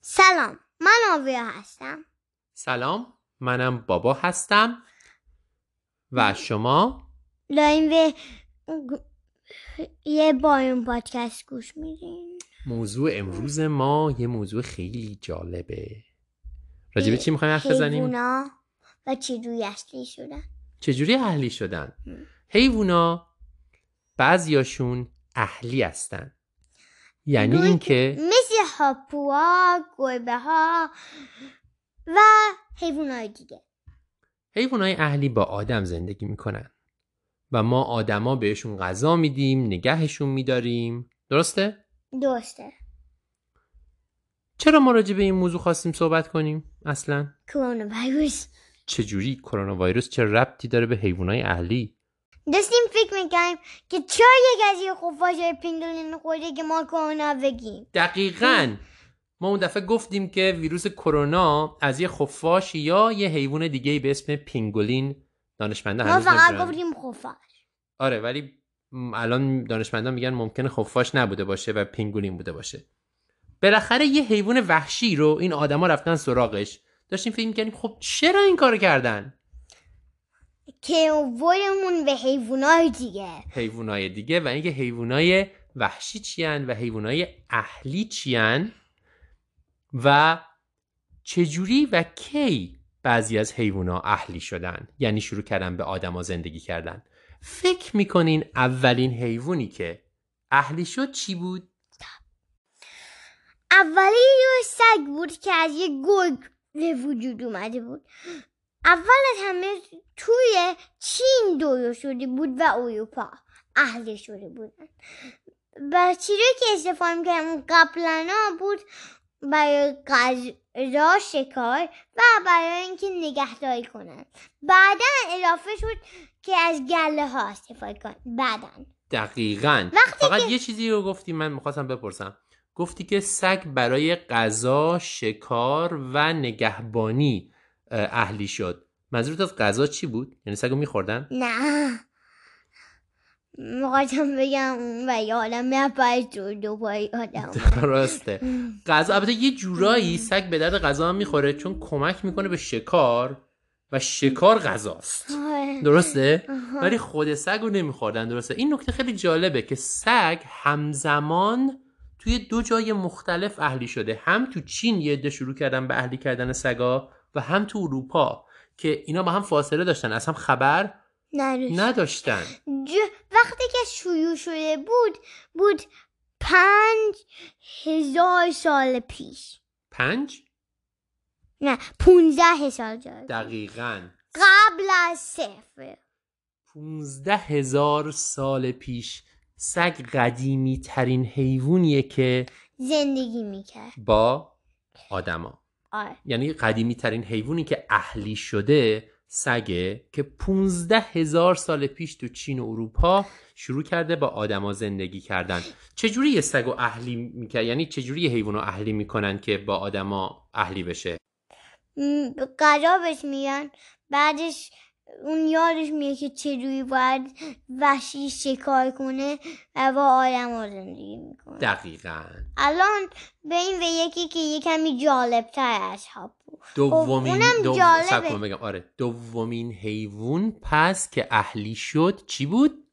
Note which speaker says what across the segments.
Speaker 1: سلام من آویا هستم.
Speaker 2: سلام منم بابا هستم. و شما؟
Speaker 1: داریم به یه بایون پادکست گوش میدیم.
Speaker 2: موضوع امروز ما یه موضوع خیلی جالبه. راجبه چی می‌خوایم حرف بزنیم؟
Speaker 1: و چجوری اصلی شدن.
Speaker 2: چجوری اهلی شدن؟ حیوونا بعضیاشون اهلی هستن. یعنی اینکه
Speaker 1: مثل هاپوها گربه ها و حیوانات دیگه
Speaker 2: حیوانای اهلی با آدم زندگی می‌کنن و ما آدما بهشون غذا میدیم نگهشون میداریم درسته؟
Speaker 1: درسته
Speaker 2: چرا ما راجع به این موضوع خواستیم صحبت کنیم اصلا؟
Speaker 1: کرونا ویروس
Speaker 2: چجوری کرونا ویروس چه ربطی داره به حیوانای اهلی؟
Speaker 1: داشتیم فکر می‌کردیم که چرا یکی از یه خفاش پنگولین خورده که ما کرونا بگیریم.
Speaker 2: دقیقا. ما اون دفعه گفتیم که ویروس کرونا از یه خفاش یا یه حیوان دیگه به اسم پنگولین دانشمندا
Speaker 1: ما فقط. گفتیم خفاش.
Speaker 2: آره ولی الان دانشمندان میگن ممکنه خفاش نبوده باشه و پنگولین بوده باشه. بالاخره یه حیوان وحشی رو این آدما رفتن سراغش. داشتیم فکر می‌کردیم خب چرا این کارو کردن؟
Speaker 1: که به حیوانات دیگه.
Speaker 2: حیوانای دیگه و اینکه حیوانای وحشی چیان و حیوانای اهلی چیان و چجوری و کی بعضی از حیوونا اهلی شدن؟ یعنی شروع کردن به آدما زندگی کردن. فکر می‌کنین اولین حیوانی که اهلی شد چی بود؟
Speaker 1: اولی یه سگ بود که از یه گرگ به وجود اومده بود. اول از همه توی چین درست شده بود و اروپا. اهل شده بودن. و چیزی که استفاده می‌کردم قبلا بود برای غذا شکار و برای اینکه نگهداری کنن. بعدا اضافه شد که از گله ها استفاده کنن. بعدا.
Speaker 2: دقیقا. فقط یه چیزی رو گفتی من می‌خواستم بپرسم. گفتی که سگ برای غذا شکار و نگهبانی اهلی شد. منظورت از غذا چی بود؟ یعنی سگو میخوردن؟
Speaker 1: نه. می‌خواستم بگم اون و یادم میپرد دو دو پای آدم
Speaker 2: درسته. غذا البته یه جورایی سگ به درد غذا هم می‌خوره چون کمک می‌کنه به شکار و شکار غذاست. درسته؟ ولی خود سگ رو نمیخوردن درسته؟ این نکته خیلی جالبه که سگ همزمان توی دو جای مختلف اهلی شده. هم تو چین یه عده شروع کردن به اهلی کردن سگا و هم تو اروپا که اینا با هم فاصله داشتن از هم خبر
Speaker 1: نداشت.
Speaker 2: نداشتن.
Speaker 1: ج- وقتی که شروع شده بود بود پنج هزار سال پیش.
Speaker 2: پنج؟
Speaker 1: نه پونزده سال سال
Speaker 2: دقیقا.
Speaker 1: قبل از صفر.
Speaker 2: پونزده هزار سال پیش. سگ قدیمی ترین حیوانیه که
Speaker 1: زندگی می‌کرد.
Speaker 2: با آدما.
Speaker 1: آره.
Speaker 2: یعنی قدیمی ترین حیوانی که اهلی شده سگه که 15 هزار سال پیش تو چین و اروپا شروع کرده با آدما زندگی کردن. چجوری یه سگ و اهلی می‌کرد؟ یعنی چجوری یه حیوان رو اهلی می‌کنن که با آدما اهلی بشه؟
Speaker 1: م، غذا بهش میگن بعدش اون یادش میاد که چجوری باید وحشی شکار کنه و با آدم ها زندگی می‌کنه.
Speaker 2: دقیقا.
Speaker 1: الان به این به یکی که یه کمی جالب تر از هاپو
Speaker 2: دومین دو...
Speaker 1: جالبه.
Speaker 2: بگم. آره. دومین حیوان پس که اهلی شد چی بود؟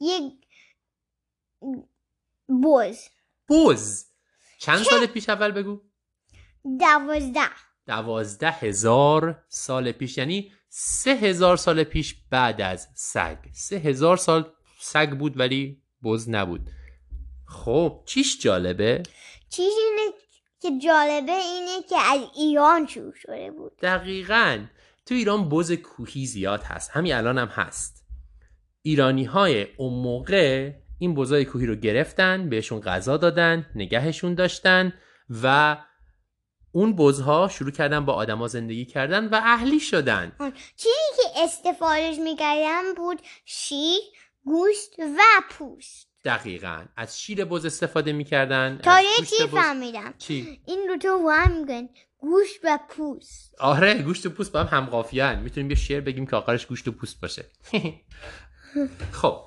Speaker 1: یک بز.
Speaker 2: بز. چند سال پیش اول بگو.
Speaker 1: دوازده.
Speaker 2: دوازده هزار سال پیش. یعنی سه هزار سال پیش بعد از سگ. سه هزار سال سگ بود ولی بز نبود. خب چیش جالبه؟
Speaker 1: چیزی اینه که جالبه اینه که از ایران شروع شده بود.
Speaker 2: دقیقا. تو ایران بز کوهی زیاد هست. همین الان هم هست. ایرانی های اون موقع این بزای کوهی رو گرفتن بهشون غذا دادن نگهشون داشتن و اون بزها شروع کردن با آدما زندگی کردن و اهلی شدن.
Speaker 1: چیزی که استفادهش می‌کردم بود شیر گوشت و پوست.
Speaker 2: دقیقا. از شیر بز استفاده می‌کردن
Speaker 1: تا یه چی فهمیدم.
Speaker 2: چی؟
Speaker 1: این تا با هم میگن گوشت و پوست.
Speaker 2: آره گوشت و پوست با هم همقافیان. می‌تونیم یه شعر بگیم که آخرش گوشت و پوست باشه. خب.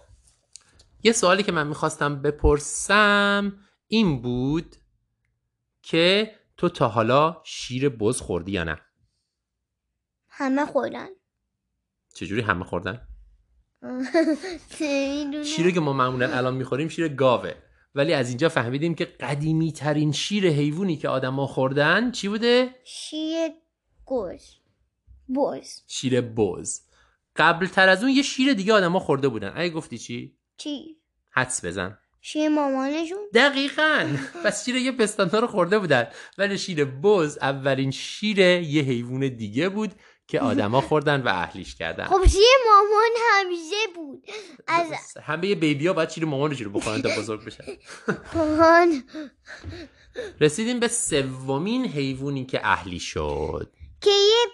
Speaker 2: یه سوالی که من می‌خواستم بپرسم این بود که تو تا حالا شیر بز خوردی یا نه؟
Speaker 1: همه خوردن.
Speaker 2: چجوری همه خوردن. شیری که ما معمولا الان می‌خوریم شیر گاوه. ولی از اینجا فهمیدیم که قدیمی ترین شیر حیوانی که آدما خوردن چی بوده؟
Speaker 1: شیر گوز بوز
Speaker 2: شیر بز. قبل تر از اون یه شیر دیگه آدما خورده بودن. اگه گفتی چی؟
Speaker 1: چی؟
Speaker 2: حدس بزن.
Speaker 1: شیر مامانشون؟
Speaker 2: دقیقا. پس شیر یه پستانتا رو خورده بودن. ولی شیر بز اولین شیر یه حیوان دیگه بود که آدما خوردن و اهلیش کردن.
Speaker 1: خب شیر مامان همیشه بود. از
Speaker 2: همه بیبی ها باید شیر مامانشون رو بخورن تا بزرگ بشن.
Speaker 1: مامان.
Speaker 2: رسیدیم به سومین حیوانی که اهلی شد.
Speaker 1: که یه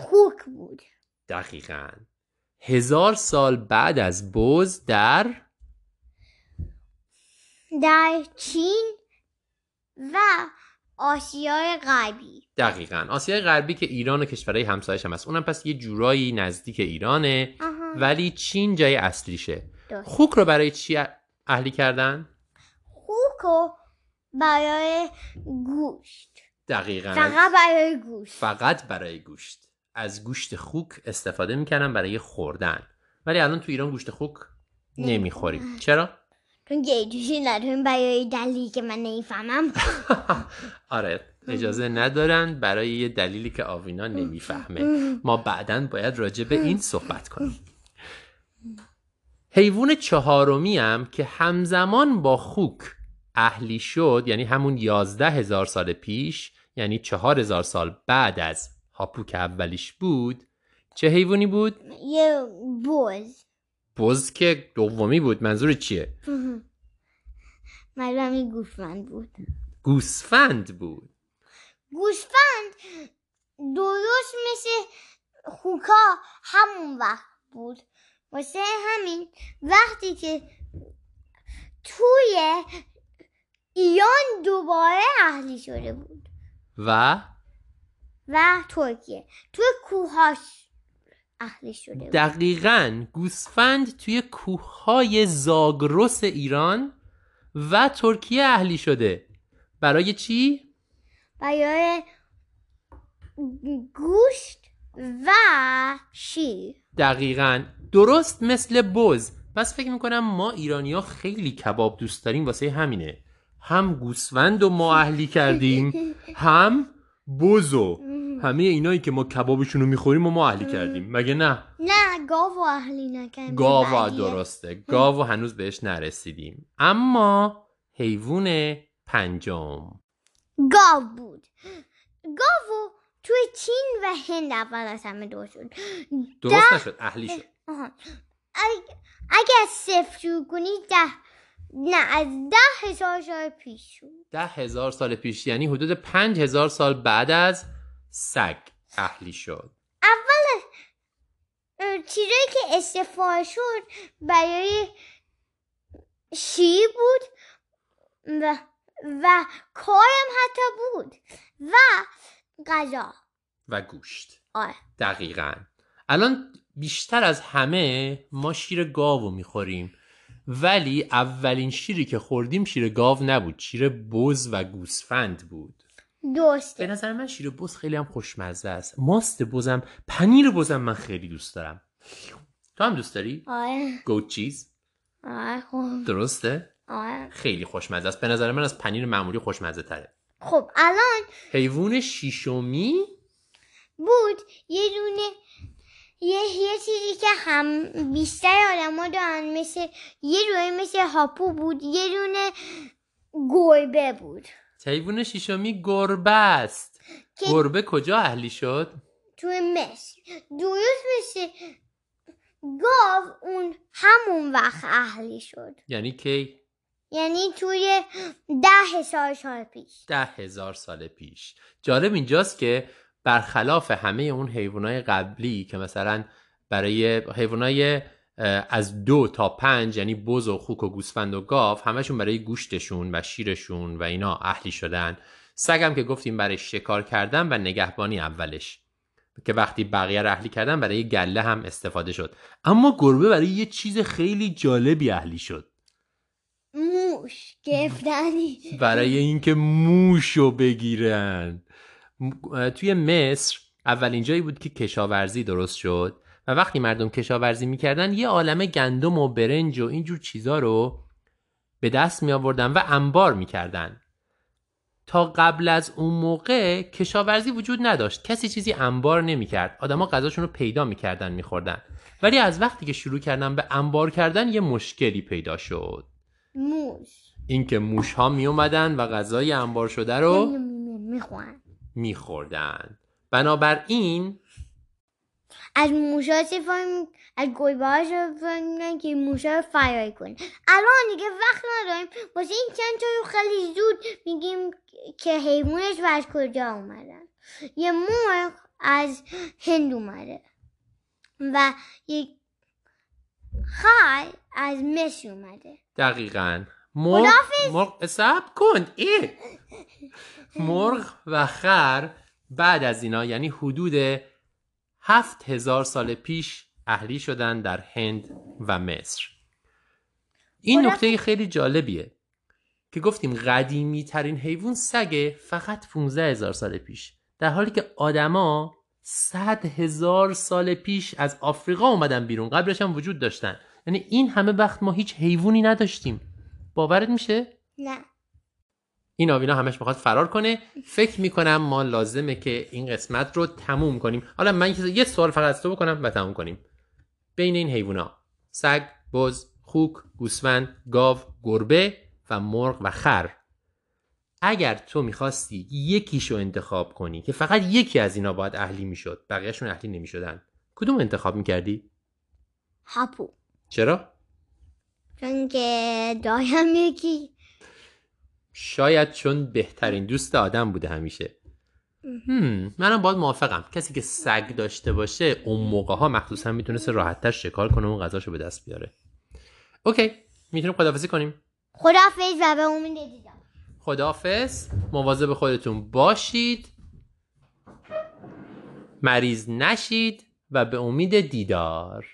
Speaker 1: خوک بود.
Speaker 2: دقیقا. هزار سال بعد از بز در
Speaker 1: در چین و آسیای غربی.
Speaker 2: دقیقا. آسیای غربی که ایران و کشورهای همسایش هم هست. اونم پس یه جورایی نزدیک ایرانه
Speaker 1: آها.
Speaker 2: ولی چین جای اصلیشه.
Speaker 1: درست.
Speaker 2: خوک رو برای چی اهلی کردن؟
Speaker 1: خوکو برای گوشت.
Speaker 2: دقیقا.
Speaker 1: فقط برای گوشت.
Speaker 2: فقط برای گوشت. از گوشت خوک استفاده می‌کنن برای خوردن. ولی الان تو ایران گوشت خوک نمی‌خوریم. چرا؟
Speaker 1: چون گیجوشی نداریم برای دلیلی که من نمی‌فهمم
Speaker 2: آره اجازه ندارن برای یه دلیلی که آوینا نمی‌فهمه ما بعدا باید راجع به این صحبت کنیم حیوان چهارمی هم که همزمان با خوک اهلی شد یعنی همون یازده هزار سال پیش یعنی چهار هزار سال بعد از هاپو که اولیش بود چه حیوانی بود؟
Speaker 1: یه بوز
Speaker 2: بز که دومی بود منظور چیه؟
Speaker 1: معلوم این گوشمند بود.
Speaker 2: گوسفند بود.
Speaker 1: گوسفند درست مثل خوکا همون وقت بود. واسه همین وقتی که توی ایران دوباره اهلی شده بود.
Speaker 2: و؟
Speaker 1: و ترکیه. توی کوهاش. اهلی شده بود.
Speaker 2: دقیقا گوسفند توی کوههای زاگرس ایران و ترکیه اهلی شده. برای چی؟
Speaker 1: برای گوشت و شیر.
Speaker 2: دقیقا. درست مثل بز. پس فکر می‌کنم ما ایرانی ها خیلی کباب دوست داریم واسه همینه. هم گوسفند و ما اهلی کردیم هم بزو همه اینایی که ما کبابشون رو می‌خوریم و ما اهلی کردیم. مگه نه؟
Speaker 1: نه گاو و اهلی نکردیم.
Speaker 2: گاو
Speaker 1: بعدیه.
Speaker 2: درسته. گاو هنوز بهش نرسیدیم. اما حیوان پنجم.
Speaker 1: گاو بود. گاو توی چین و هند اول از همه دور شد.
Speaker 2: درست نشد. اهلی شد.
Speaker 1: آها. اگ- اگر صفر شروع کنی ده نه از ده هزار سال پیش شد
Speaker 2: ده هزار سال پیش یعنی حدود پنج هزار سال بعد از سگ اهلی شد.
Speaker 1: اه، چیزایی که استفاده شد برای شیر بود و و کارم حتی بود و غذا.
Speaker 2: و گوشت.
Speaker 1: آره.
Speaker 2: دقیقا. الان بیشتر از همه ما شیر گاو رو می‌خوریم ولی اولین شیری که خوردیم شیر گاو نبود شیر بز و گوسفند بود. به
Speaker 1: درسته
Speaker 2: نظر من شیر بز خیلی هم خوشمزه است. ماست بزم پنیر بزم من خیلی دوست دارم. تو هم دوست داری؟
Speaker 1: آره.
Speaker 2: گوت چیز؟
Speaker 1: آره خب
Speaker 2: درسته؟
Speaker 1: آره.
Speaker 2: خیلی خوشمزه است. به نظر من از پنیر معمولی خوشمزه تره.
Speaker 1: خب الان
Speaker 2: حیوان شیشمی؟
Speaker 1: بود. یه دونه یه, یه چیزی که هم بیشتر آدما دارن مثل یه دونه مثل هاپو بود یه دونه گربه بود.
Speaker 2: حیوان شیشمی گربه است.
Speaker 1: که
Speaker 2: گربه کجا اهلی شد؟
Speaker 1: توی مصر. درست مثل گاو اون همون وقت اهلی شد.
Speaker 2: یعنی کی؟
Speaker 1: یعنی توی ده هزار سال پیش.
Speaker 2: ده هزار سال پیش. جالب اینجاست که برخلاف همه اون حیوانای قبلی که مثلا برای حیوانای از دو تا پنج یعنی بز و خوک و گوسفند و گاو همشون برای گوشتشون و شیرشون و اینا اهلی شدن. سگم که گفتیم برای شکار کردن و نگهبانی اولش که وقتی بقیه رو اهلی کردن برای گله هم استفاده شد. اما گربه برای یه چیز خیلی جالبی اهلی شد.
Speaker 1: مو موش گرفتنی
Speaker 2: برای اینکه موشو بگیرن. م- توی مصر اولین جایی بود که کشاورزی درست شد. و وقتی مردم کشاورزی می‌کردن یه عالمه گندم و برنج و اینجور چیزا رو به دست می آوردن و انبار می‌کردن. تا قبل از اون موقع کشاورزی وجود نداشت. کسی چیزی انبار نمی‌کرد. آدما غذاشون رو پیدا می‌کردن میخوردن. ولی از وقتی که شروع کردن به انبار کردن یه مشکلی پیدا شد.
Speaker 1: موش.
Speaker 2: اینکه موش ها می اومدن و غذای انبار شده رو میخوردن. بنابراین
Speaker 1: از موشا استفاده می- از گربه ها استفاده می‌کنن که موشا رو فرار کنه الان دیگه وقت نداریم. واسه این چند تا رو خیلی زود میگیم که حیوانش و از کجا اومدن. یه مرغ از هند اومده. و یک خر از مصر اومده.
Speaker 2: دقیقا. مرغ مرغ صبر کن. ای! مرغ و خر بعد از اینا یعنی حدود هفت هزار سال پیش اهلی شدن در هند و مصر. این نکته خیلی جالبیه که گفتیم قدیمی ترین حیوان سگه فقط 15 هزار سال پیش در حالی که آدما صد هزار سال پیش از آفریقا اومدن بیرون قبلش هم وجود داشتن. یعنی این همه وقت ما هیچ حیوانی نداشتیم. باورت میشه؟
Speaker 1: نه.
Speaker 2: این آوینا همش می‌خواد فرار کنه. فکر می‌کنم ما لازمه که این قسمت رو تموم کنیم. حالا من یه- سوال فقط از تو بکنم و تموم کنیم. بین این حیوونا سگ بز خوک گوسفند گاو گربه و مرغ و خر اگر تو می‌خواستی یکیشو انتخاب کنی که فقط یکی از اینا باید اهلی می‌شد بقیهشون اهلی نمی‌شدن کدوم انتخاب می‌کردی؟
Speaker 1: هاپو.
Speaker 2: چرا؟
Speaker 1: چون که دایم یکی.
Speaker 2: شاید چون بهترین دوست آدم بوده همیشه. هم، منم باید موافقم. کسی که سگ داشته باشه اون موقع ها مخصوصا می‌تونست راحتتر شکار کنه و اون غذاشو به دست بیاره. اوکی می‌تونیم خدافزی کنیم.
Speaker 1: خداحافظ و به امید دیدار
Speaker 2: خدافز مواظب خودتون باشید. مریض نشید و به امید دیدار.